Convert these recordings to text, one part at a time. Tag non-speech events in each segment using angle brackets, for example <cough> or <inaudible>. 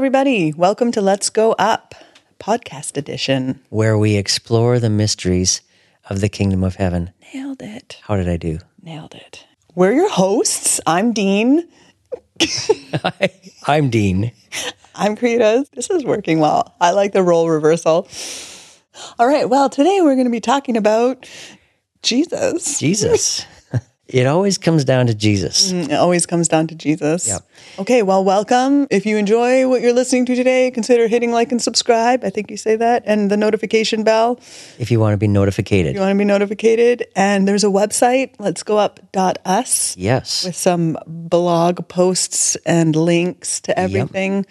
Everybody. Welcome to Let's Go Up, podcast edition. where we explore the mysteries of the kingdom of heaven. Nailed it. How did I do? Nailed it. We're your hosts. I'm Dean. <laughs> I'm Dean. I'm Krita. This is working well. I like the role reversal. All right. Well, today we're going to be talking about Jesus. Jesus. <laughs> it always comes down to Jesus. Mm, it always comes down to Jesus. Yep. Okay, well, welcome. If you enjoy what you're listening to today, consider hitting like and subscribe. I think you say that, and the notification bell. If you want to be notified. You want to be notified. And there's a website, let's go up.us, Yes. with some blog posts and links to everything.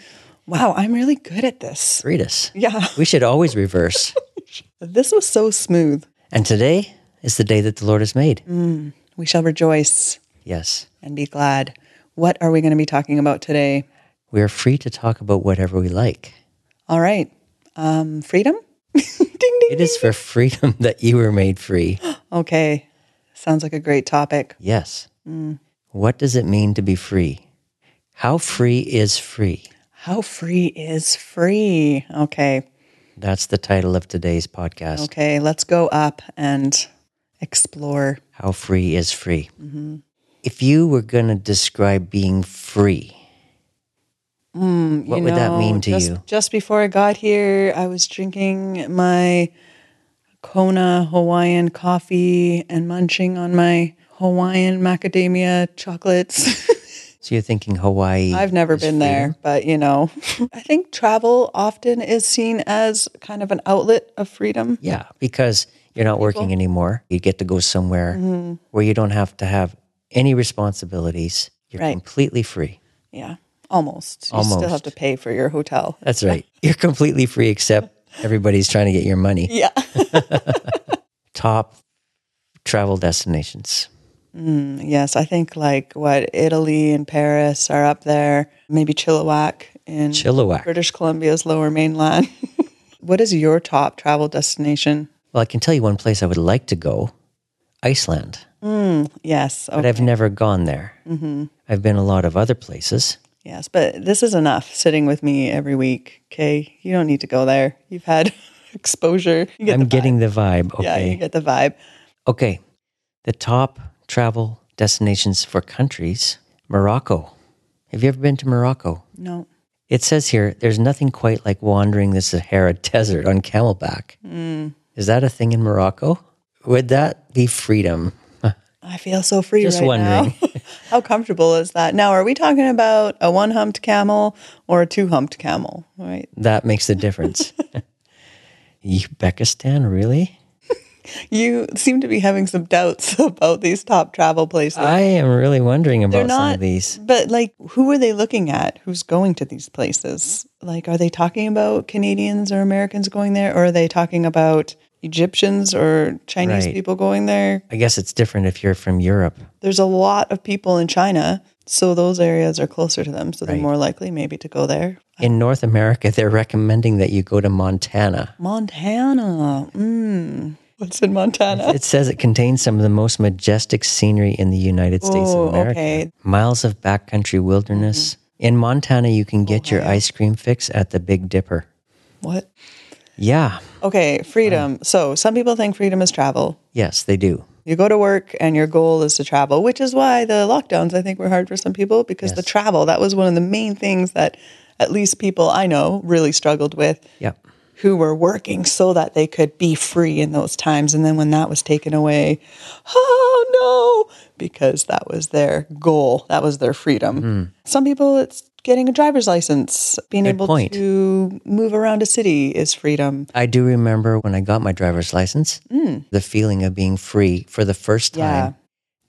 Wow, I'm really good at this. Read us. Yeah, We should always reverse. <laughs> this was so smooth. and today is the day that the Lord has made. Mm. We shall rejoice Yes. and be glad. What are we going to be talking about today? We are free to talk about whatever we like. All right. Um, freedom? <laughs> ding, ding. It is for freedom that you were made free. <gasps> Okay. Sounds like a great topic. Yes. What does it mean to be free? How free is free? How free is free? Okay. That's the title of today's podcast. Okay. Let's go up and explore. How free is free? Mm-hmm. If you were going to describe being free, mm, what You would that mean to just, you? Just before I got here, I was drinking my Kona Hawaiian coffee and munching on my Hawaiian macadamia chocolates. <laughs> So you're thinking Hawaii? I've never been freedom? there, but you know, <laughs> I think travel often is seen as kind of an outlet of freedom. Yeah, because you're not working anymore. You get to go somewhere mm-hmm. where you don't have to have any responsibilities. You're Right. completely free. Yeah, almost. You still have to pay for your hotel. That's right. You're completely free, except everybody's trying to get your money. <laughs> Yeah. <laughs> Top travel destinations. Mm, yes, I think like what Italy and Paris are up there. Maybe Chilliwack in Chilliwack. British Columbia's lower mainland. <laughs> what is your top travel destination? Well, I can tell you one place I would like to go Iceland, Yes. but I've never gone there. Mm-hmm. I've been a lot of other places. Yes, but this is enough sitting with me every week. Okay. You don't need to go there. You've had <laughs> exposure. You get I'm the getting the vibe. Yeah, Okay. you get the vibe. Okay. The top travel destinations for countries Morocco. Have you ever been to Morocco? No. It says here there's nothing quite like wandering the Sahara <laughs> Desert on camelback. Is that a thing in Morocco? Would that be freedom? I feel so free Just right wondering. now. <laughs> How comfortable is that? Now, are we talking about a one humped camel or a two humped camel? Right. That makes the difference. <laughs> Uzbekistan, really? You seem to be having some doubts <laughs> about these top travel places. I am really wondering about They're some of these. but like, who are they looking at? Who's going to these places? Like, are they talking about Canadians or Americans going there, or are they talking about Egyptians or Chinese Right. people going there? I guess it's different if you're from Europe. There's a lot of people in China, so those areas are closer to them, so they're Right. more likely maybe to go there. In North America, they're recommending that you go to Montana. Montana. Mm. What's in Montana? It says it contains some of the most majestic scenery in the United States Oh, of America. okay. Miles of backcountry wilderness. Mm-hmm. In Montana, you can get oh, your ice cream fix at the Big Dipper. What? Yeah, Okay, freedom. So some people think freedom is travel. yes, they do. You go to work and your goal is to travel, which is why the lockdowns I think were hard for some people because the travel that was one of the main things that at least people I know really struggled with Yep. Who were working so that they could be free in those times and then when that was taken away, oh no, because that was their goal, that was their freedom. Hmm. Some people it's getting a driver's license, being Good able point. to move around a city is freedom. I do remember when I got my driver's license, hmm. the feeling of being free for the first time, Yeah.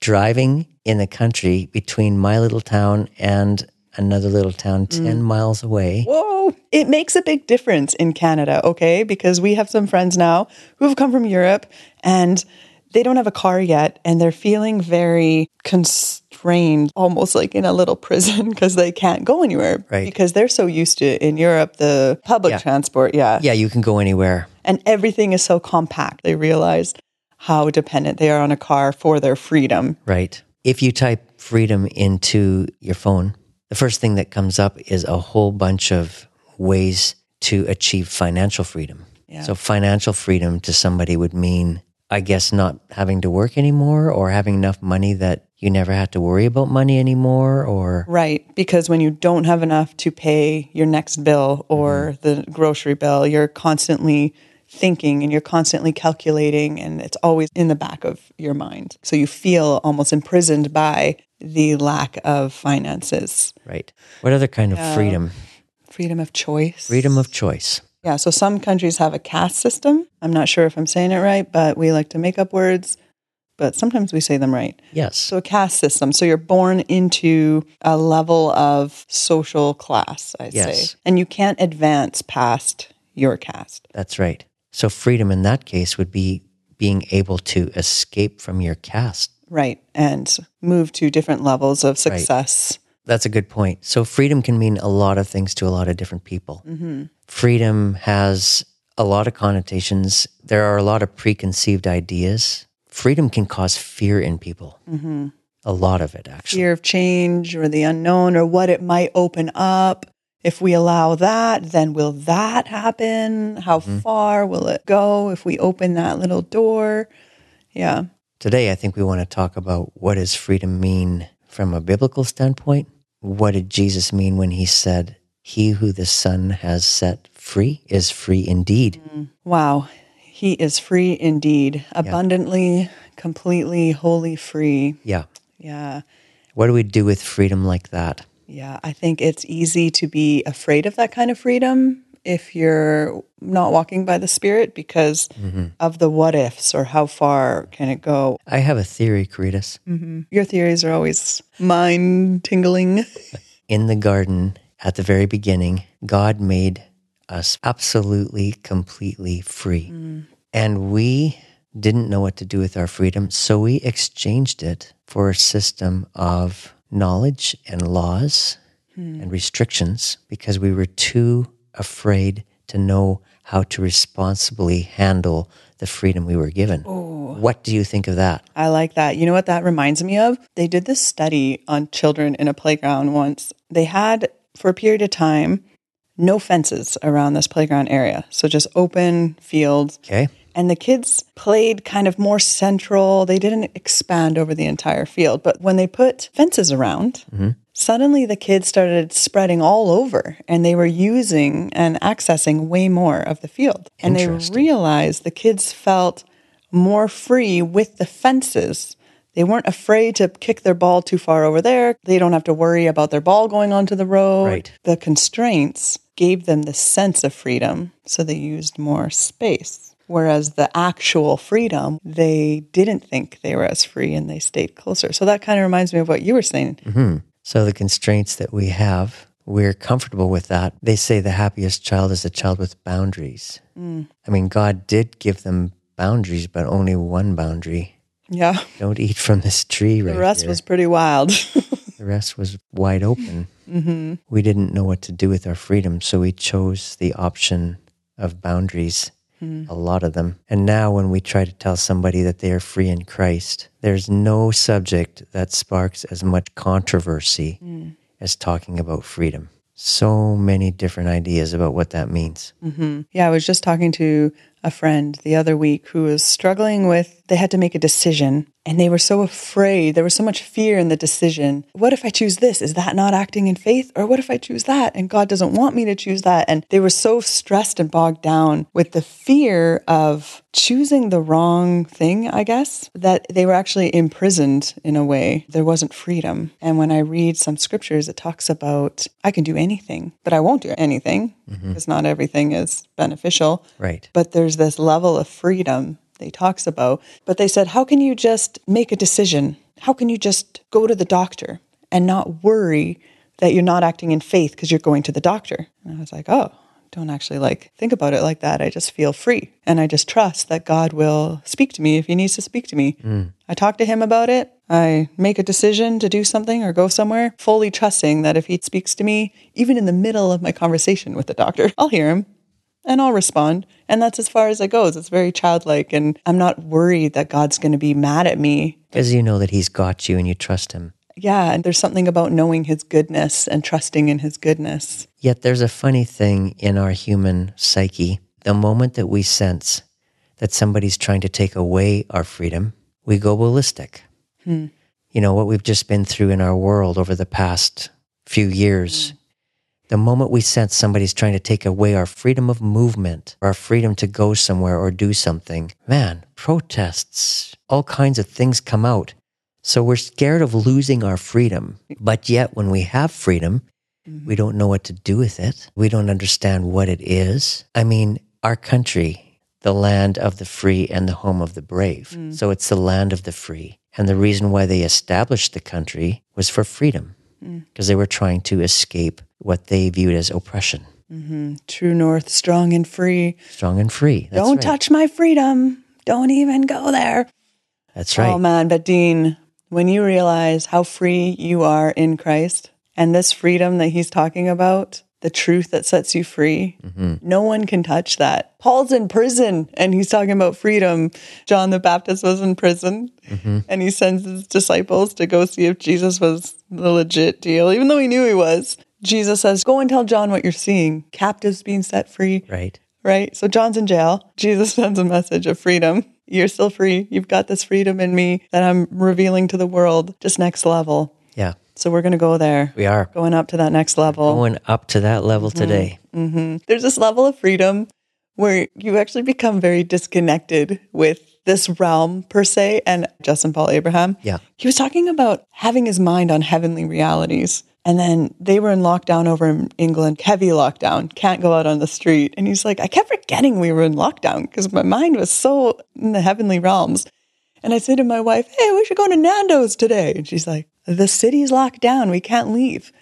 driving in the country between my little town and another little town mm. 10 miles away. Whoa. It makes a big difference in Canada, okay? Because we have some friends now who have come from Europe and they don't have a car yet and they're feeling very constrained, almost like in a little <laughs> prison because they can't go anywhere. Right. Because they're so used to in Europe the public Yeah. transport, yeah. Yeah, you can go anywhere. And everything is so compact. They realize how dependent they are on a car for their freedom. Right. If you type freedom into your phone, the first thing that comes up is a whole bunch of ways to achieve financial freedom. Yeah. So, financial freedom to somebody would mean, I guess, not having to work anymore or having enough money that you never have to worry about money anymore or. Right. Because when you don't have enough to pay your next bill or mm-hmm. the grocery bill, you're constantly thinking and you're constantly calculating, and it's always in the back of your mind. So you feel almost imprisoned by the lack of finances. Right. What other kind of freedom? Freedom of choice. Freedom of choice. Yeah. So some countries have a caste system. I'm not sure if I'm saying it right, but we like to make up words, but sometimes we say them right. Yes. So a caste system. So you're born into a level of social class, I'd Yes. say. And you can't advance past your caste. That's right. So, freedom in that case would be being able to escape from your caste. Right. And move to different levels of success. That's a good point. So, freedom can mean a lot of things to a lot of different people. Mm-hmm. Freedom has a lot of connotations. There are a lot of preconceived ideas. Freedom can cause fear in people. Mm-hmm. A lot of it, actually. Fear of change or the unknown or what it might open up. If we allow that, then will that happen? How mm-hmm. far will it go if we open that little door? Yeah. Today, I think we want to talk about what does freedom mean from a biblical standpoint? What did Jesus mean when he said, He who the Son has set free is free indeed? Mm, wow. He is free indeed, abundantly, completely, wholly free. Yeah. Yeah. What do we do with freedom like that? Yeah. I think it's easy to be afraid of that kind of freedom if you're not walking by the Spirit because mm-hmm. of the what ifs or how far can it go. I have a theory, Karitas. Mm-hmm. Your theories are always mind tingling. <laughs> In the garden, at the very beginning, God made us absolutely, completely free. Mm. And we didn't know what to do with our freedom, so we exchanged it for a system of knowledge and laws hmm. and restrictions because we were too afraid to know how to responsibly handle the freedom we were given. What do you think of that? I like that. You know what that reminds me of? They did this study on children in a playground once. They had, for a period of time, no fences around this playground area. So just open fields. Okay. And the kids played kind of more central. They didn't expand over the entire field. But when they put fences around, mm-hmm. Suddenly the kids started spreading all over and they were using and accessing way more of the field. And they realized the kids felt more free with the fences. They weren't afraid to kick their ball too far over there. They don't have to worry about their ball going onto the road. Right. The constraints gave them the sense of freedom, so they used more space. Whereas the actual freedom, they didn't think they were as free and they stayed closer. So that kind of reminds me of what you were saying. Mm-hmm. So the constraints that we have, we're comfortable with that. They say the happiest child is a child with boundaries. Mm. I mean, God did give them boundaries, but only one boundary. Yeah. Don't eat from this tree right The rest here. was pretty wild. <laughs> the rest was wide open. Mm-hmm. We didn't know what to do with our freedom, so we chose the option of boundaries. A lot of them. And now, when we try to tell somebody that they are free in Christ, there's no subject that sparks as much controversy mm. as talking about freedom. So many different ideas about what that means. Mm-hmm. Yeah, I was just talking to a friend the other week who was struggling with, they had to make a decision and they were so afraid. There was so much fear in the decision. What if I choose this? Is that not acting in faith? Or what if I choose that and God doesn't want me to choose that? And they were so stressed and bogged down with the fear of choosing the wrong thing, I guess, that they were actually imprisoned in a way. There wasn't freedom. And when I read some scriptures, it talks about I can do anything, but I won't do anything mm-hmm. because not everything is beneficial. Right. But there's this level of freedom they talks about. But they said, how can you just make a decision? How can you just go to the doctor and not worry that you're not acting in faith because you're going to the doctor? And I was like, oh, don't actually like think about it like that. I just feel free and I just trust that God will speak to me if he needs to speak to me. Mm. I talk to him about it. I make a decision to do something or go somewhere, fully trusting that if he speaks to me, even in the middle of my conversation with the doctor, I'll hear him and I'll respond. And that's as far as it goes. It's very childlike. And I'm not worried that God's going to be mad at me. Because you know that He's got you and you trust Him. Yeah, and there's something about knowing his goodness and trusting in his goodness. Yet there's a funny thing in our human psyche. The moment that we sense that somebody's trying to take away our freedom, we go ballistic. Hmm. You know, what we've just been through in our world over the past few years. The moment we sense somebody's trying to take away our freedom of movement, our freedom to go somewhere or do something, man, protests, all kinds of things come out. So we're scared of losing our freedom. But yet, when we have freedom, mm-hmm. we don't know what to do with it. We don't understand what it is. I mean, our country, the land of the free and the home of the brave. Mm. So it's the land of the free. And the reason why they established the country was for freedom, because they were trying to escape what they viewed as oppression. Mm-hmm. True North, strong and free. Strong and free. That's Don't right. touch my freedom. Don't even go there. That's right. Oh man, but Dean, when you realize how free you are in Christ and this freedom that he's talking about, the truth that sets you free, Mm-hmm. no one can touch that. Paul's in prison and he's talking about freedom. John the Baptist was in prison Mm-hmm. and he sends his disciples to go see if Jesus was the legit deal, even though he knew he was. Jesus says, Go and tell John what you're seeing. Captives being set free right. right? So John's in jail. Jesus <laughs> sends a message of freedom. You're still free. You've got this freedom in me that I'm revealing to the world, just next level. Yeah, So we're going to go there, we are going up to that next level. going up to that level mm-hmm. today. Mm-hmm. There's this level of freedom where you actually become very disconnected with this realm per se. And Justin Paul Abraham, Yeah. he was talking about having his mind on heavenly realities. And then they were in lockdown over in England, heavy lockdown, can't go out on the street. And he's like, I kept forgetting we were in lockdown because my mind was so in the heavenly realms. And I said to my wife, Hey, we should go to Nando's today. And she's like, The city's locked down. We can't leave.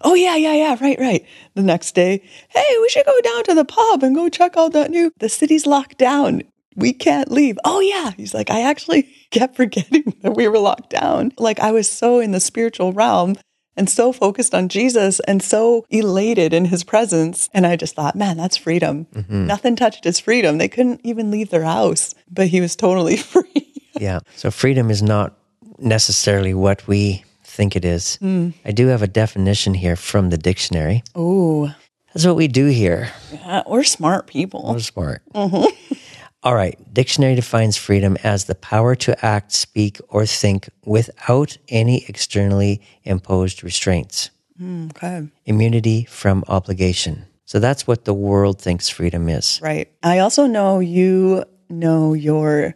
Oh, yeah, yeah, yeah, right, right. The next day, Hey, we should go down to the pub and go check out that new, the city's locked down. We can't leave. Oh, yeah. He's like, I actually <laughs> kept forgetting <laughs> that we were locked down. Like, I was so in the spiritual realm and so focused on Jesus and so elated in his presence. And I just thought, man, that's freedom. Mm-hmm. Nothing touched his freedom. They couldn't even leave their house, but he was totally <laughs> free. Yeah. So freedom is not necessarily what we think it is. Mm. I do have a definition here from the dictionary. oh, That's what we do here. yeah, we're smart people. We're smart. Mm-hmm. <laughs> All right. Dictionary defines freedom as the power to act, speak, or think without any externally imposed restraints, mm, Okay. immunity from obligation. So that's what the world thinks freedom is. Right. I also know you know your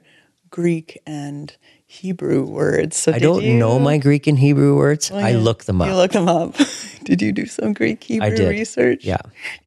Greek and Hebrew words. So I don't you- know my Greek and Hebrew words. Oh, I look them up. You look them up. <laughs> did you do some Greek Hebrew did. research? Yeah.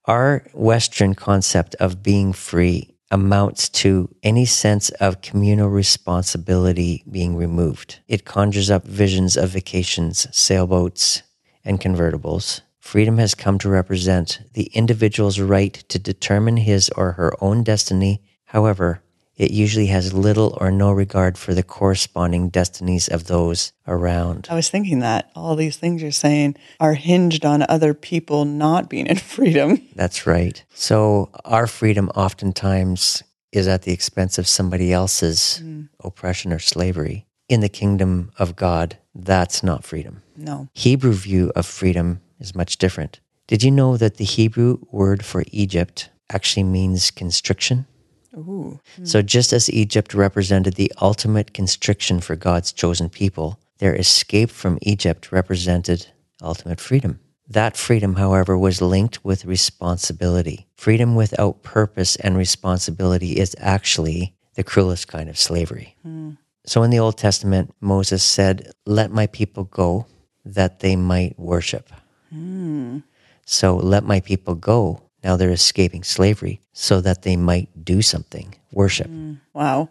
Our Western concept of being free amounts to any sense of communal responsibility being removed. It conjures up visions of vacations, sailboats, and convertibles. Freedom has come to represent the individual's right to determine his or her own destiny. However, it usually has little or no regard for the corresponding destinies of those around. I was thinking that all these things you're saying are hinged on other people not being in <laughs> freedom. That's right. So our freedom oftentimes is at the expense of somebody else's hmm. oppression or slavery. In the kingdom of God, that's not freedom. No. Hebrew view of freedom is much different. Did you know that the Hebrew word for Egypt actually means constriction? Ooh. So, just as Egypt represented the ultimate constriction for God's chosen people, their escape from Egypt represented ultimate freedom. That freedom, however, was linked with responsibility. Freedom without purpose and responsibility is actually the cruelest kind of slavery. Hmm. So, in the Old Testament, Moses said, Let my people go that they might worship. Hmm. So, let my people go. Now they're escaping slavery so that they might do something, worship. Mm, wow.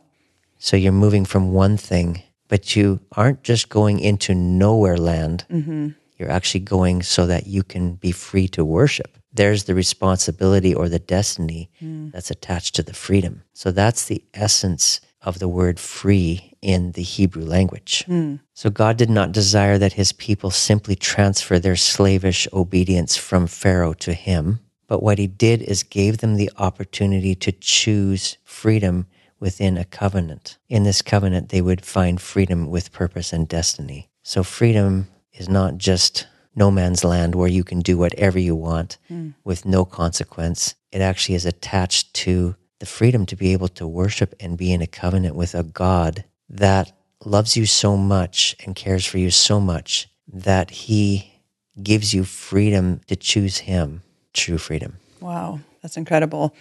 So you're moving from one thing, but you aren't just going into nowhere land. Mm-hmm. You're actually going so that you can be free to worship. There's the responsibility or the destiny mm. that's attached to the freedom. So that's the essence of the word free in the Hebrew language. Mm. So God did not desire that his people simply transfer their slavish obedience from Pharaoh to him. But what he did is gave them the opportunity to choose freedom within a covenant. In this covenant, they would find freedom with purpose and destiny. So freedom is not just no man's land where you can do whatever you want hmm. with no consequence. It actually is attached to the freedom to be able to worship and be in a covenant with a God that loves you so much and cares for you so much that he gives you freedom to choose him, true freedom. Wow, that's incredible.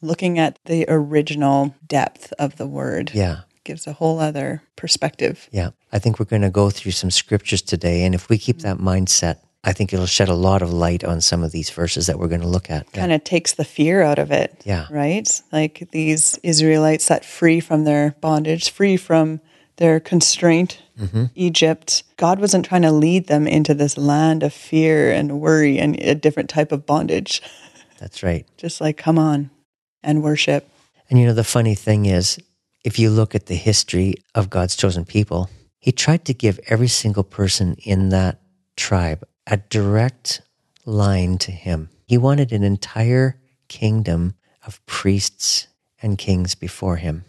Looking at the original depth of the word Yeah. gives a whole other perspective. Yeah. I think we're going to go through some scriptures today. And if we keep that mindset, I think it'll shed a lot of light on some of these verses that we're going to look at. Yeah. Kind of takes the fear out of it. Yeah. Right? Like these Israelites set free from their bondage, free from their constraint, Mm-hmm. Egypt. God wasn't trying to lead them into this land of fear and worry and a different type of bondage. That's right. Just like, come on and worship. And you know, the funny thing is, if you look at the history of God's chosen people, He tried to give every single person in that tribe a direct line to Him. He wanted an entire kingdom of priests and kings before Him.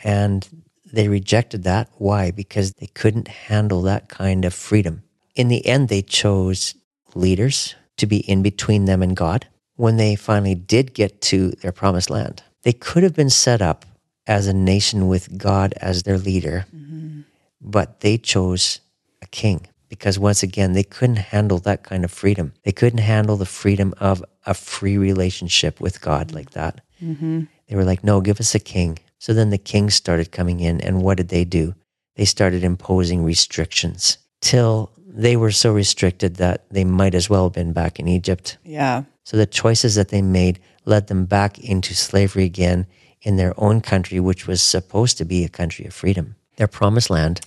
And they rejected that. Why? Because they couldn't handle that kind of freedom. In the end, they chose leaders to be in between them and God when they finally did get to their promised land. They could have been set up as a nation with God as their leader, mm-hmm. but they chose a king because once again, they couldn't handle that kind of freedom. They couldn't handle the freedom of a free relationship with God mm-hmm. like that. Mm-hmm. They were like, no, give us a king. So then the kings started coming in, and what did they do? They started imposing restrictions till they were so restricted that they might as well have been back in Egypt. Yeah. So the choices that they made led them back into slavery again in their own country, which was supposed to be a country of freedom, their promised land.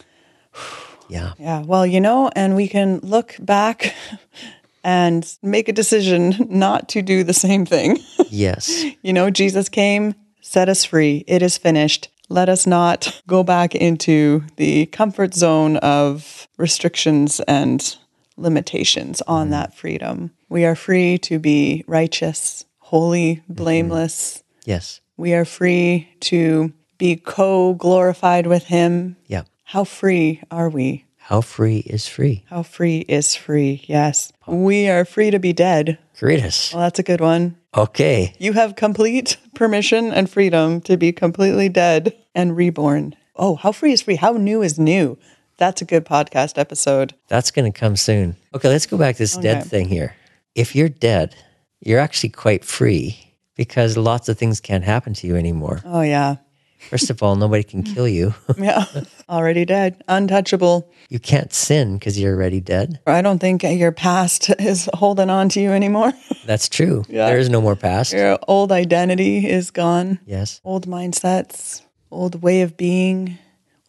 <sighs> Yeah. Yeah. Well, you know, and we can look back <laughs> and make a decision <laughs> not to do the same thing. <laughs> Yes. you know, Jesus came, set us free. It is finished. Let us not go back into the comfort zone of restrictions and limitations on mm. that freedom. We are free to be righteous, holy, mm-hmm. blameless. Yes. We are free to be co glorified with Him. Yeah. How free are we? How free is free? How free is free? Yes. We are free to be dead. Karitas. Well, that's a good one. Okay. You have complete permission and freedom to be completely dead and reborn. Oh, how free is free? How new is new? That's a good podcast episode. That's going to come soon. Okay, let's go back to this oh, dead thing here. If you're dead, you're actually quite free because lots of things can't happen to you anymore. Oh, yeah. First of all, nobody can kill you. <laughs> Yeah. Already dead. Untouchable. You can't sin because you're already dead. I don't think your past <laughs> is holding on to you anymore. <laughs> That's true. Yeah. There is no more past. Your old identity is gone. Yes. Old mindsets, old way of being,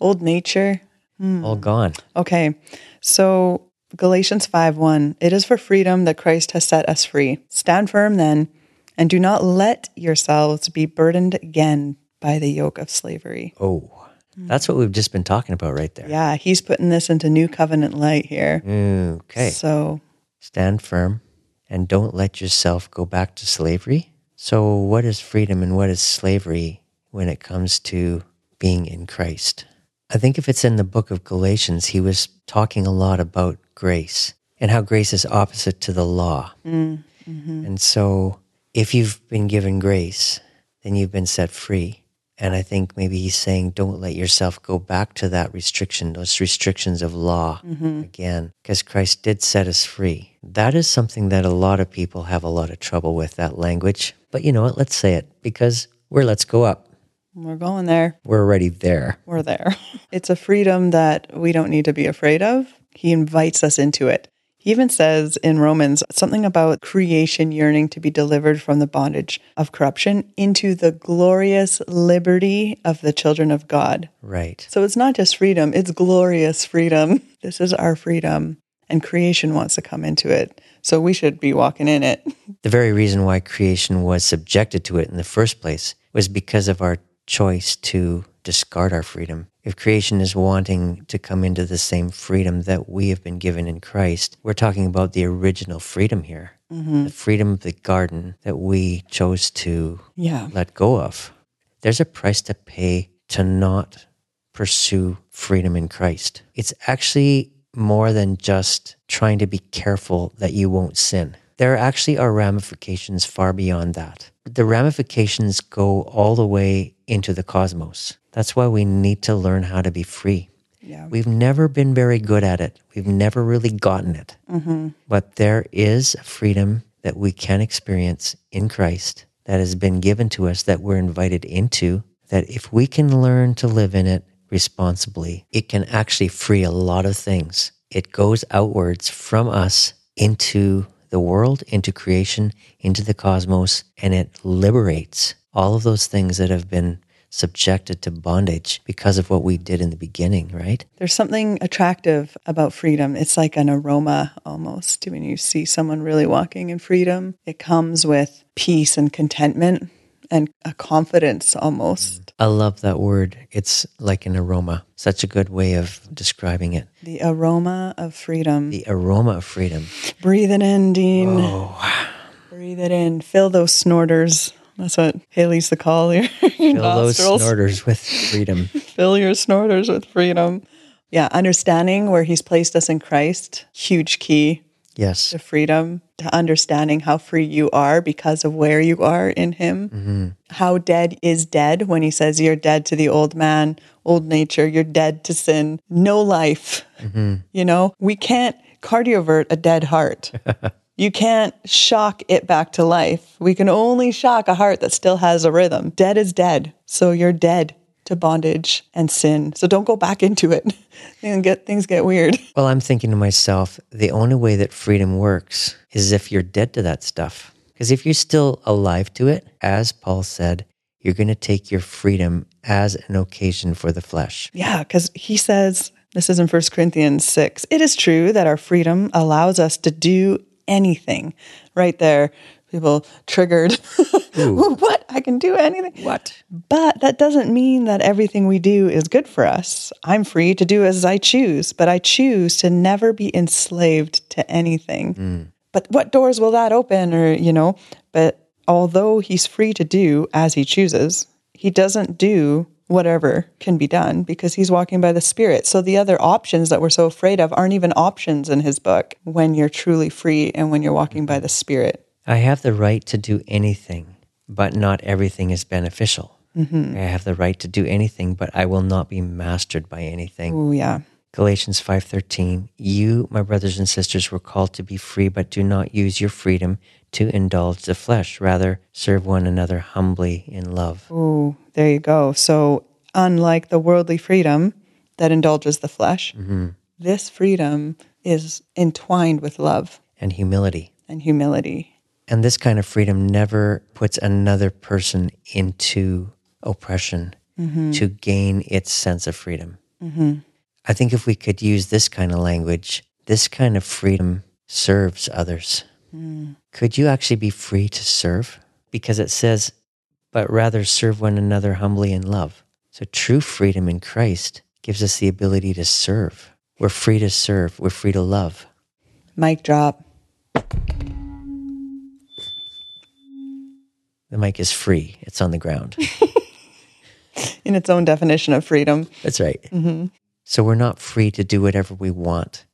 old nature. Hmm. All gone. Okay. So Galatians 5 1, it is for freedom that Christ has set us free. Stand firm then, and do not let yourselves be burdened again by the yoke of slavery. Oh, that's what we've just been talking about right there. Yeah, he's putting this into new covenant light here. Okay. So, Stand firm and don't let yourself go back to slavery. So, what is freedom and what is slavery when it comes to being in Christ? I think if it's in the book of Galatians, he was talking a lot about grace and how grace is opposite to the law. Mm, mm-hmm. And so, if you've been given grace, then you've been set free. And I think maybe he's saying, don't let yourself go back to that restriction, those restrictions of law mm-hmm. again, because Christ did set us free. That is something that a lot of people have a lot of trouble with, that language. But you know what? Let's say it because we're let's go up. we're going there. We're already there. We're there. <laughs> It's a freedom that we don't need to be afraid of. He invites us into it. He even says in Romans something about creation yearning to be delivered from the bondage of corruption into the glorious liberty of the children of God. Right. So it's not just freedom, it's glorious freedom. <laughs> This is our freedom, and creation wants to come into it. So we should be walking in it. <laughs> The very reason why creation was subjected to it in the first place was because of our choice to discard our freedom. If creation is wanting to come into the same freedom that we have been given in Christ, we're talking about the original freedom here. Mm-hmm. The freedom of the garden that we chose to Yeah. let go of. There's a price to pay to not pursue freedom in Christ. It's actually more than just trying to be careful that you won't sin. There actually are ramifications far beyond that. The ramifications go all the way into the cosmos. That's why we need to learn how to be free. Yeah. We've never been very good at it. We've never really gotten it. Mm-hmm. But there is a freedom that we can experience in Christ that has been given to us that we're invited into. That if we can learn to live in it responsibly, it can actually free a lot of things. It goes outwards from us into the world, into creation, into the cosmos, and it liberates all of those things that have been subjected to bondage because of what we did in the beginning, right? There's something attractive about freedom. It's like an aroma almost. When you see someone really walking in freedom, it comes with peace and contentment and a confidence almost. I love that word. It's like an aroma. Such a good way of describing it. The aroma of freedom. The aroma of freedom. Breathe it in, Dean. Breathe it in. Fill those snorters. That's what Haley's the call here. <laughs> Fill those snorters with freedom. <laughs> Fill your snorters with freedom. Yeah, understanding where he's placed us in Christ, huge key Yes. to freedom, to understanding how free you are because of where you are in him. Mm-hmm. How dead is dead when he says you're dead to the old man, old nature, you're dead to sin, no life. Mm-hmm. You know, we can't cardiovert a dead heart. <laughs> You can't shock it back to life. We can only shock a heart that still has a rhythm. Dead is dead. So you're dead to bondage and sin. So don't go back into it. <laughs> and get things get weird. <laughs> Well, I'm thinking to myself, the only way that freedom works is if you're dead to that stuff. Because if you're still alive to it, as Paul said, you're going to take your freedom as an occasion for the flesh. Yeah, because he says, this is in 1 Corinthians 6, it is true that our freedom allows us to do anything. Right there, people triggered. <laughs> what? I can do anything. What? But that doesn't mean that everything we do is good for us. I'm free to do as I choose, but I choose to never be enslaved to anything. Mm. But what doors will that open? Or, you know, but although he's free to do as he chooses, he doesn't do whatever can be done because he's walking by the Spirit. So the other options that we're so afraid of aren't even options in his book when you're truly free and when you're walking by mm-hmm. the Spirit. I have the right to do anything, but not everything is beneficial. Mm-hmm. I have the right to do anything, but I will not be mastered by anything. Oh, yeah. Galatians 5:13 You my brothers and sisters were called to be free but do not use your freedom to indulge the flesh rather serve one another humbly in love. Oh, there you go. So, unlike the worldly freedom that indulges the flesh, mm-hmm. this freedom is entwined with love and humility. and humility. And this kind of freedom never puts another person into oppression mm-hmm. to gain its sense of freedom. Mm-hmm. I think if we could use this kind of language, this kind of freedom serves others. Could you actually be free to serve? Because it says, but rather serve one another humbly in love. So true freedom in Christ gives us the ability to serve. We're free to serve, we're free to love. Mic drop. The mic is free, it's on the ground. <laughs> In its own definition of freedom. That's right. Mm-hmm. So we're not free to do whatever we want.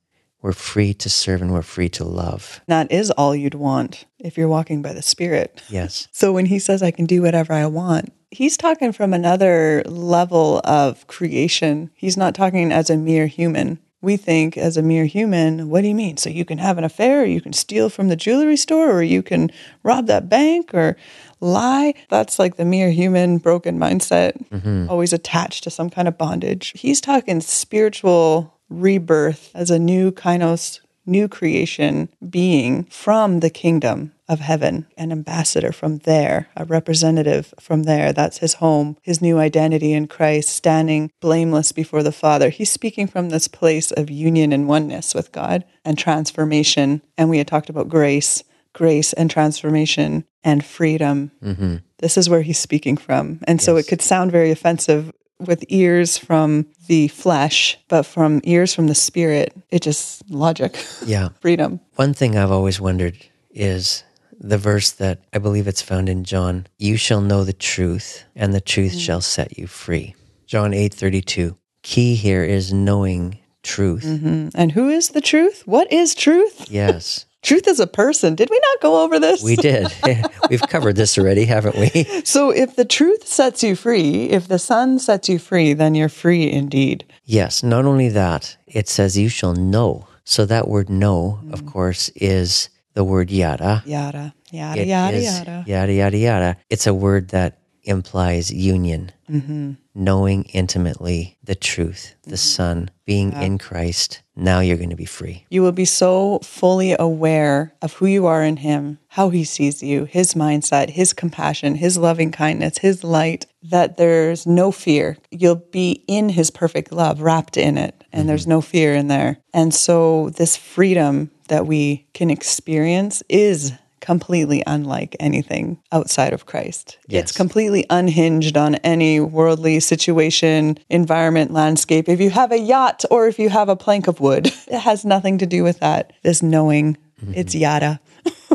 We're free to serve and we're free to love. That is all you'd want if you're walking by the Spirit. Yes. <laughs> So when he says, I can do whatever I want, he's talking from another level of creation. He's not talking as a mere human. We think as a mere human, what do you mean? So you can have an affair, or you can steal from the jewelry store, or you can rob that bank, or lie? That's like the mere human broken mindset, mm-hmm. always attached to some kind of bondage. He's talking spiritual rebirth as a new kainos, new creation being from the kingdom of heaven, an ambassador from there, a representative from there. That's his home, his new identity in Christ, standing blameless before the Father. He's speaking from this place of union and oneness with God and transformation. And we had talked about grace, grace and transformation and freedom. Mm-hmm. This is where he's speaking from. And so it could sound very offensive with ears from the flesh, but from ears from the spirit, it just logic, Yeah. <laughs> freedom. One thing I've always wondered is the verse that I believe it's found in John, you shall know the truth and the truth shall set you free. John 8:32. Key here is knowing truth. Mhm. And who is the truth? What is truth? Yes, Truth is a person. Did we not go over this? we did. <laughs> <laughs> We've covered this already, haven't we? <laughs> So if the truth sets you free, if the Son sets you free, then you're free indeed. Yes, not only that, it says you shall know. So that word know, Mm. of course, is the word yada. Yada, yada, It yada, yada. yada, yada, yada. It's a word that implies union, Mm-hmm. knowing intimately the truth, the Son, being in Christ. Now you're going to be free. You will be so fully aware of who you are in Him, how He sees you, His mindset, His compassion, His loving kindness, His light, that there's no fear. You'll be in His perfect love, wrapped in it, and there's no fear in there. And so, this freedom that we can experience is completely unlike anything outside of Christ. Yes. It's completely unhinged on any worldly situation, environment, landscape. If you have a yacht or if you have a plank of wood, <laughs> it has nothing to do with that. This knowing, mm-hmm. it's yada.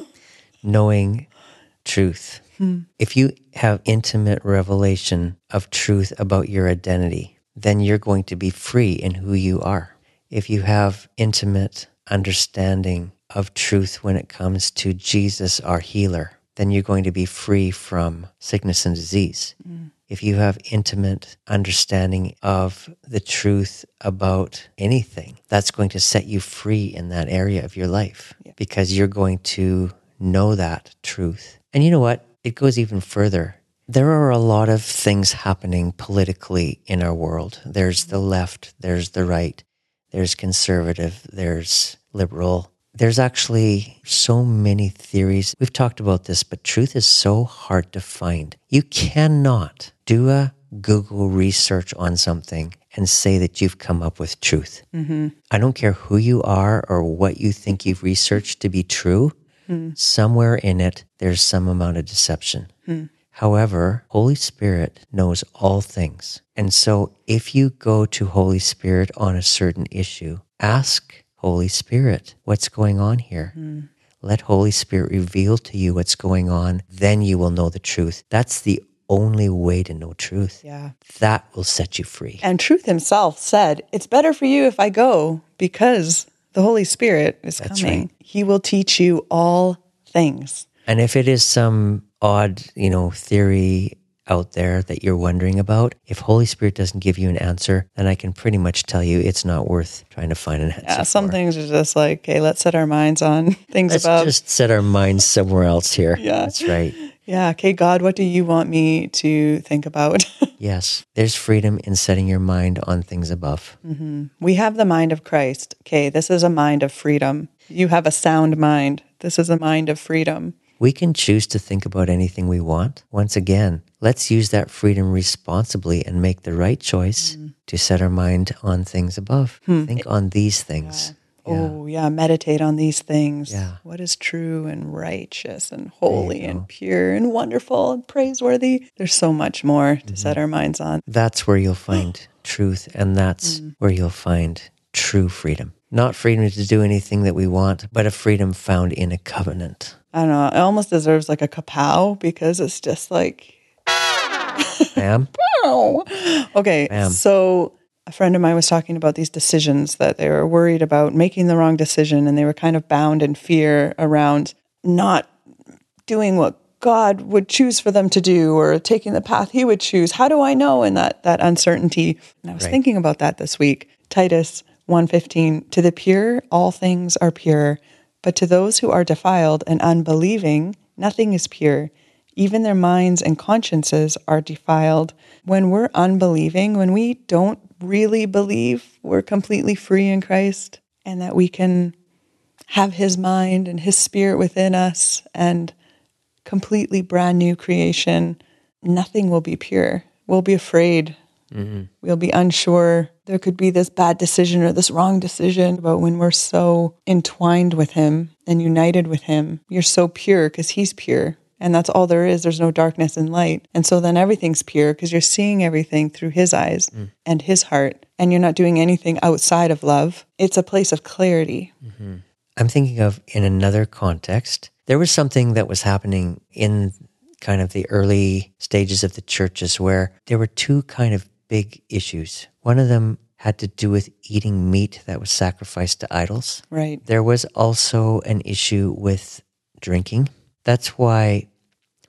<laughs> knowing truth. Hmm. If you have intimate revelation of truth about your identity, then you're going to be free in who you are. If you have intimate understanding of truth when it comes to Jesus, our healer, then you're going to be free from sickness and disease. Mm. If you have intimate understanding of the truth about anything, that's going to set you free in that area of your life because you're going to know that truth. And you know what? It goes even further. There are a lot of things happening politically in our world. There's the left, there's the right, there's conservative, there's liberal. There's actually so many theories. We've talked about this, but truth is so hard to find. You cannot do a Google research on something and say that you've come up with truth. Mm-hmm. I don't care who you are or what you think you've researched to be true. Mm. Somewhere in it, there's some amount of deception. Mm. However, Holy Spirit knows all things. And so if you go to Holy Spirit on a certain issue, ask Holy Spirit, what's going on here? Hmm. Let Holy Spirit reveal to you what's going on. Then you will know the truth. That's the only way to know truth. Yeah. That will set you free. And truth himself said, It's better for you if I go because the Holy Spirit is That's coming. right. He will teach you all things. And if it is some odd, you know, theory out there that you're wondering about, if Holy Spirit doesn't give you an answer, then I can pretty much tell you it's not worth trying to find an answer. Yeah, some for. things are just like, okay, let's set our minds on <laughs> things above. Let's above. just set our minds somewhere else here. Yeah. That's right. <laughs> yeah, okay, God, what do you want me to think about? <laughs> Yes. There's freedom in setting your mind on things above. Mm-hmm. we have the mind of Christ. Okay, this is a mind of freedom. You have a sound mind. This is a mind of freedom. We can choose to think about anything we want. Once again, let's use that freedom responsibly and make the right choice Mm. to set our mind on things above. Hmm. Think on these things. Oh, yeah, meditate on these things. Yeah. What is true and righteous and holy and pure and wonderful and praiseworthy? There's so much more to set Mm-hmm. our minds on. That's where you'll <gasps> find truth, and that's Mm. where you'll find true freedom. Not freedom to do anything that we want, but a freedom found in a covenant. I don't know. It almost deserves like a kapow because it's just like, <laughs> oh. Okay. Bam. So a friend of mine was talking about these decisions that they were worried about making the wrong decision and they were kind of bound in fear around not doing what God would choose for them to do or taking the path he would choose. How do I know in that that uncertainty? And I was Right. thinking about that this week. Titus 1:15 To the pure all things are pure, but to those who are defiled and unbelieving nothing is pure. Even their minds and consciences are defiled. When we're unbelieving, when we don't really believe we're completely free in Christ and that we can have his mind and his spirit within us and completely brand new creation, nothing will be pure. We'll be afraid. Mm-hmm. We'll be unsure. There could be this bad decision or this wrong decision. But when we're so entwined with him and united with him, you're so pure because he's pure. And that's all there is. There's no darkness and light. And so then everything's pure because you're seeing everything through his eyes mm. and his heart. And you're not doing anything outside of love. It's a place of clarity. Mm-hmm. I'm thinking of in another context, there was something that was happening in kind of the early stages of the churches where there were two kind of big issues. One of them had to do with eating meat that was sacrificed to idols. Right. There was also an issue with drinking. That's why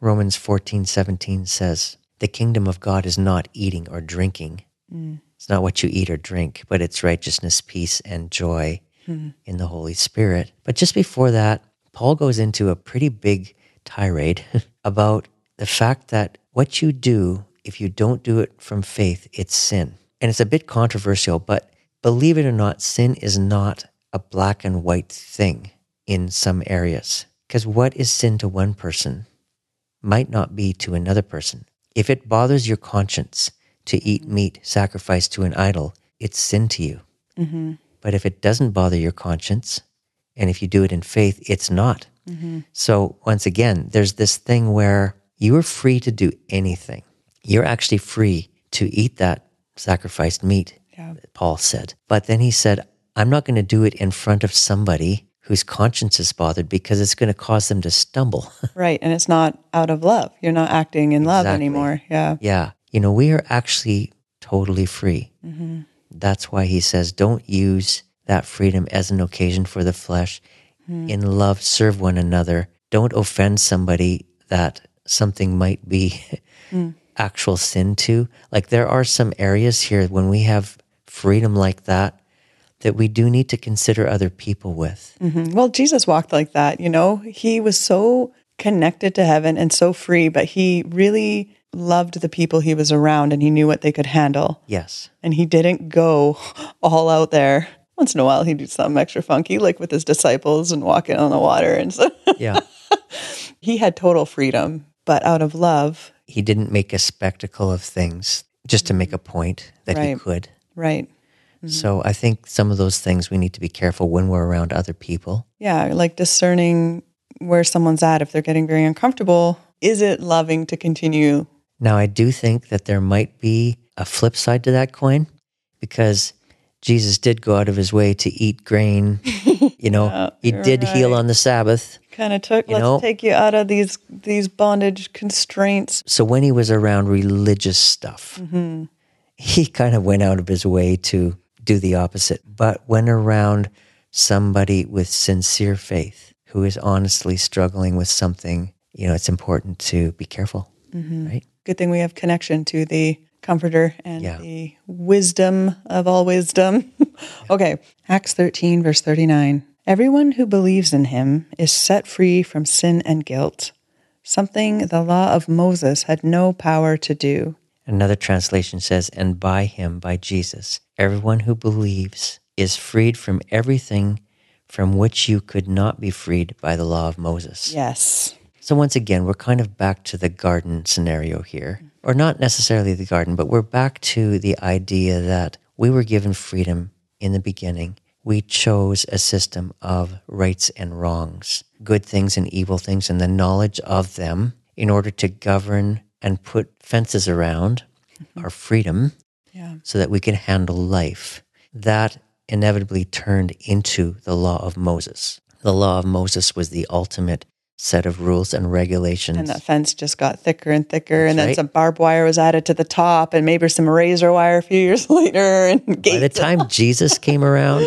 Romans 14, 17 says, The kingdom of God is not eating or drinking. Mm. It's not what you eat or drink, but it's righteousness, peace, and joy hmm. in the Holy Spirit. But just before that, Paul goes into a pretty big tirade <laughs> about the fact that what you do, if you don't do it from faith, it's sin. And it's a bit controversial, but believe it or not, sin is not a black and white thing in some areas. Because what is sin to one person might not be to another person. If it bothers your conscience to eat meat sacrificed to an idol, it's sin to you. Mm-hmm. But if it doesn't bother your conscience, and if you do it in faith, it's not. Mm-hmm. So, once again, there's this thing where you are free to do anything. You're actually free to eat that sacrificed meat, Yeah. Paul said. But then he said, I'm not going to do it in front of somebody whose conscience is bothered because it's going to cause them to stumble. <laughs> Right. And it's not out of love. You're not acting in love Exactly. anymore. Yeah. Yeah. You know, we are actually totally free. Mm-hmm. That's why he says, don't use that freedom as an occasion for the flesh. Mm-hmm. In love, serve one another. Don't offend somebody that something might be <laughs> mm. Actual sin to. Like there are some areas here when we have freedom like that, that we do need to consider other people with. Mhm. Well, Jesus walked like that, you know? He was so connected to heaven and so free, but he really loved the people he was around and he knew what they could handle. Yes. And he didn't go <laughs> all out there. Once in a while, he'd do something extra funky, like with his disciples and walking on the water. And so Yeah. <laughs> he had total freedom, but out of love. He didn't make a spectacle of things just to make a mm-hmm. point that he Right. could. Right. Mm-hmm. So I think some of those things we need to be careful when we're around other people. Yeah. Like discerning where someone's at. If they're getting very uncomfortable, is it loving to continue? Now, I do think that there might be a flip side to that coin because Jesus did go out of his way to eat grain. <laughs> You know, Yeah, he did heal on the Sabbath. Kind of took, You let's know- take you out of these these bondage constraints. So when he was around religious stuff, mm-hmm. he kind of went out of his way to do the opposite. But when around somebody with sincere faith who is honestly struggling with something, you know, it's important to be careful, mm-hmm. right? Good thing we have connection to the comforter and Yeah. the wisdom of all wisdom. <laughs> okay. Acts 13, verse 39. Everyone who believes in him is set free from sin and guilt, something the law of Moses had no power to do. Another translation says, and by him, by Jesus, everyone who believes is freed from everything from which you could not be freed by the law of Moses. Yes. So once again, we're kind of back to the garden scenario here. Or not necessarily the garden, but we're back to the idea that we were given freedom in the beginning. We chose a system of rights and wrongs, good things and evil things, and the knowledge of them in order to govern and put fences around mm-hmm. our freedom Yeah. so that we can handle life. That inevitably turned into the law of Moses. The law of Moses was the ultimate set of rules and regulations. And that fence just got thicker and thicker. and then right. some barbed wire was added to the top, and maybe some razor wire a few years <laughs> later. And By the time <laughs> Jesus came around,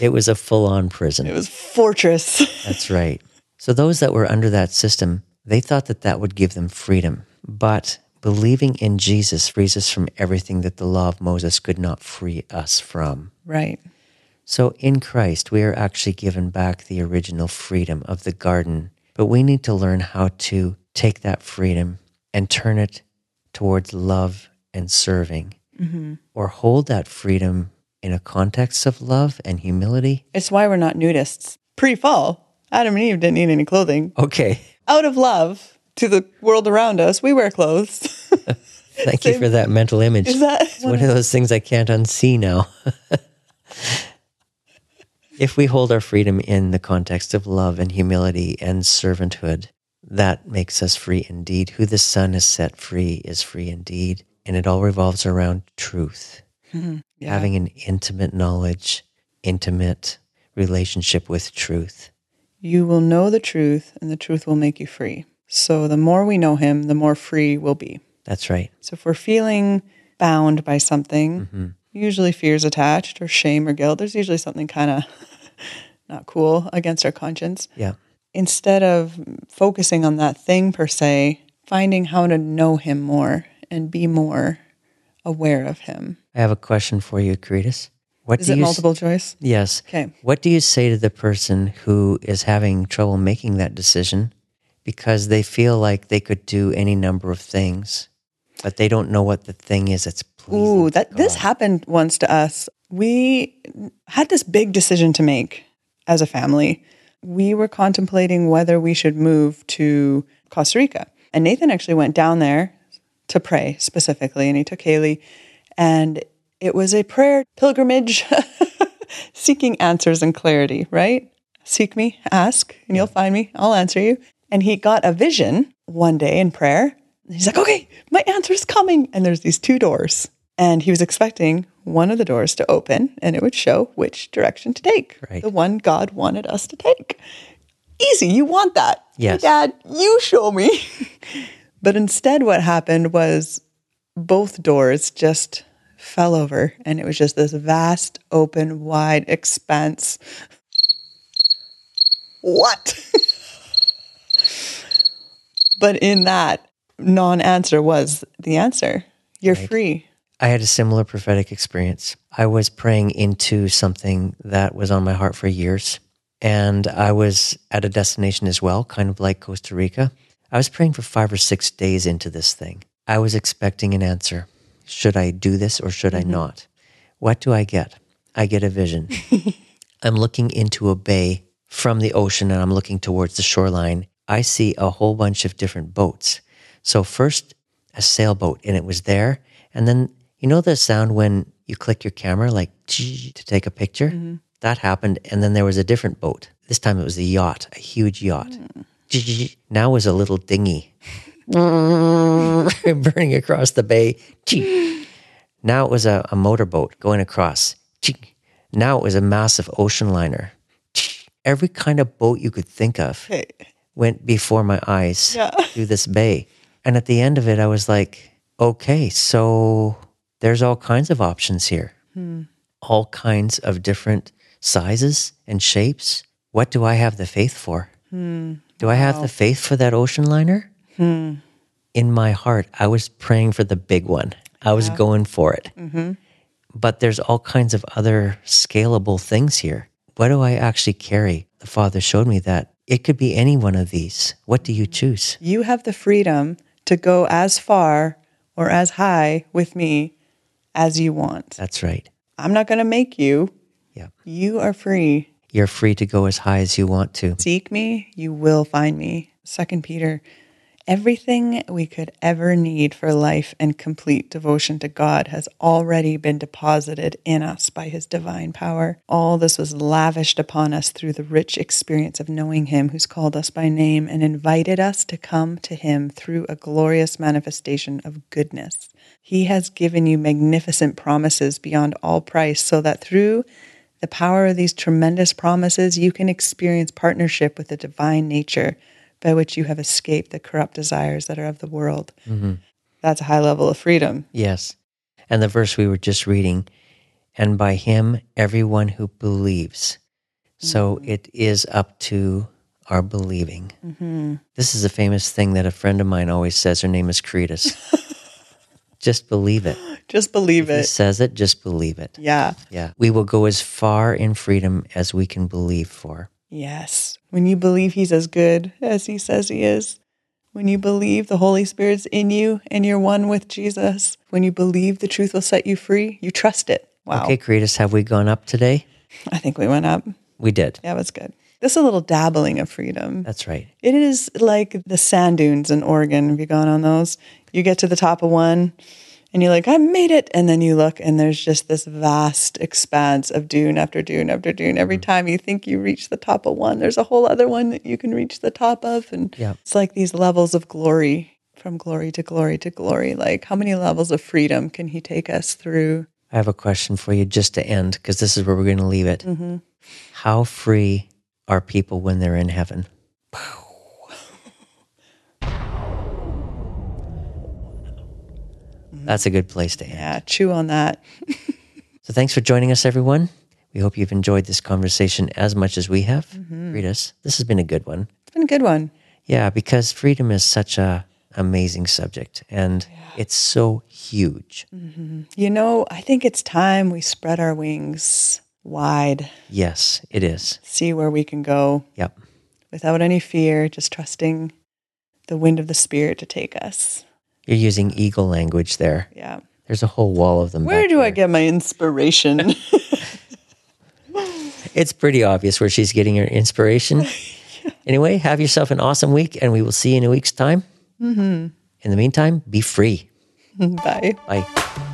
it was a full on prison. it was fortress. <laughs> That's right. So those that were under that system, they thought that that would give them freedom. But believing in Jesus frees us from everything that the law of Moses could not free us from. right. So in Christ, we are actually given back the original freedom of the garden, but we need to learn how to take that freedom and turn it towards love and serving, mm-hmm. or hold that freedom in a context of love and humility. It's why we're not nudists. Pre fall, Adam and Eve didn't need any clothing. Okay. Out of love to the world around us, we wear clothes. <laughs> <laughs> Thank you for that mental image. Is that It's one of those things I can't unsee now. <laughs> if we hold our freedom in the context of love and humility and servanthood, that makes us free indeed. Who the Son has set free is free indeed. And it all revolves around truth, mm-hmm. Yeah. having an intimate knowledge, intimate relationship with truth. you will know the truth, and the truth will make you free. So the more we know Him, the more free we'll be. That's right. So if we're feeling bound by something, mm-hmm. Usually fears attached or shame or guilt. There's usually something kind of <laughs> not cool against our conscience. Yeah. Instead of focusing on that thing per se, finding how to know him more and be more aware of him. I have a question for you, Karitas. What Is do it you s- multiple choice? Yes. Okay. What do you say to the person who is having trouble making that decision because they feel like they could do any number of things, but they don't know what the thing is that's? Ooh, that this happened once to us. We had this big decision to make as a family. We were contemplating whether we should move to Costa Rica. And Nathan actually went down there to pray specifically, and he took Haley. And it was a prayer pilgrimage <laughs> seeking answers and clarity, right? Seek me, ask, and you'll find me. I'll answer you. And he got a vision one day in prayer. He's like, okay, my answer is coming. And there's these two doors. And he was expecting one of the doors to open and it would show which direction to take. Right. The one God wanted us to take. Easy. You want that. Yes. Hey, Dad, you show me. <laughs> but instead, what happened was both doors just fell over and it was just this vast, open, wide expanse. What? <laughs> but in that, non answer was the answer. You're free. I had a similar prophetic experience. I was praying into something that was on my heart for years. And I was at a destination as well, kind of like Costa Rica. I was praying for five or six days into this thing. I was expecting an answer. Should I do this or should I mm-hmm. not? What do I get? I get a vision. <laughs> I'm looking into a bay from the ocean and I'm looking towards the shoreline. I see a whole bunch of different boats. So, first, a sailboat, and it was there. And then, you know, the sound when you click your camera, like to take a picture? Mm-hmm. That happened. And then there was a different boat. This time it was a yacht, a huge yacht. Mm. Now it was a little dinghy <laughs> <laughs> burning across the bay. Now it was a, a motorboat going across. Now it was a massive ocean liner. Every kind of boat you could think of Okay. went before my eyes Yeah. through this bay. And at the end of it, I was like, okay, so there's all kinds of options here, hmm. all kinds of different sizes and shapes. What do I have the faith for? Hmm. Do I have the faith for that ocean liner? Hmm. In my heart, I was praying for the big one. I was going for it. Mm-hmm. But there's all kinds of other scalable things here. What do I actually carry? The Father showed me that it could be any one of these. What do you choose? You have the freedom to go as far or as high with me as you want. That's right. I'm not going to make you. Yeah. You are free. You're free to go as high as you want to. Seek me, you will find me. Second Peter, everything we could ever need for life and complete devotion to God has already been deposited in us by his divine power. All this was lavished upon us through the rich experience of knowing him who's called us by name and invited us to come to him through a glorious manifestation of goodness. He has given you magnificent promises beyond all price so that through the power of these tremendous promises, you can experience partnership with the divine nature by which you have escaped the corrupt desires that are of the world. Mm-hmm. That's a high level of freedom. Yes. And the verse we were just reading, and by him, everyone who believes. So mm-hmm. it is up to our believing. Mm-hmm. This is a famous thing that a friend of mine always says. Her name is Karitas. <laughs> just believe it. <gasps> Just believe He it. says it, just believe it. Yeah. Yeah. We will go as far in freedom as we can believe for. Yes. When you believe he's as good as he says he is, when you believe the Holy Spirit's in you and you're one with Jesus, when you believe the truth will set you free, you trust it. Wow. Okay, Karitas, have we gone up today? <laughs> I think we went up. We did. Yeah, that's good. This is a little dabbling of freedom. That's right. It is like the sand dunes in Oregon. Have you gone on those? You get to the top of one and you're like, I made it. And then you look and there's just this vast expanse of dune after dune after dune. Every mm-hmm. time you think you reach the top of one, there's a whole other one that you can reach the top of. And Yeah. it's like these levels of glory from glory to glory to glory. Like, how many levels of freedom can he take us through? I have a question for you just to end because this is where we're going to leave it. Mm-hmm. How free are people when they're in heaven? That's a good place to end. Yeah, chew on that. <laughs> So thanks for joining us, everyone. We hope you've enjoyed this conversation as much as we have. Mm-hmm. Read us. This has been a good one. It's been a good one. Yeah, because freedom is such a amazing subject and it's so huge. Mm-hmm. You know, I think it's time we spread our wings wide, Yes, it is. see where we can go Yep. without any fear, just trusting the wind of the Spirit to take us. You're using eagle language there. Yeah. There's a whole wall of them. Where do I get my inspiration? <laughs> It's pretty obvious where she's getting her inspiration. <laughs> Anyway, have yourself an awesome week and we will see you in a week's time. Mm-hmm. In the meantime, be free. <laughs> Bye. Bye.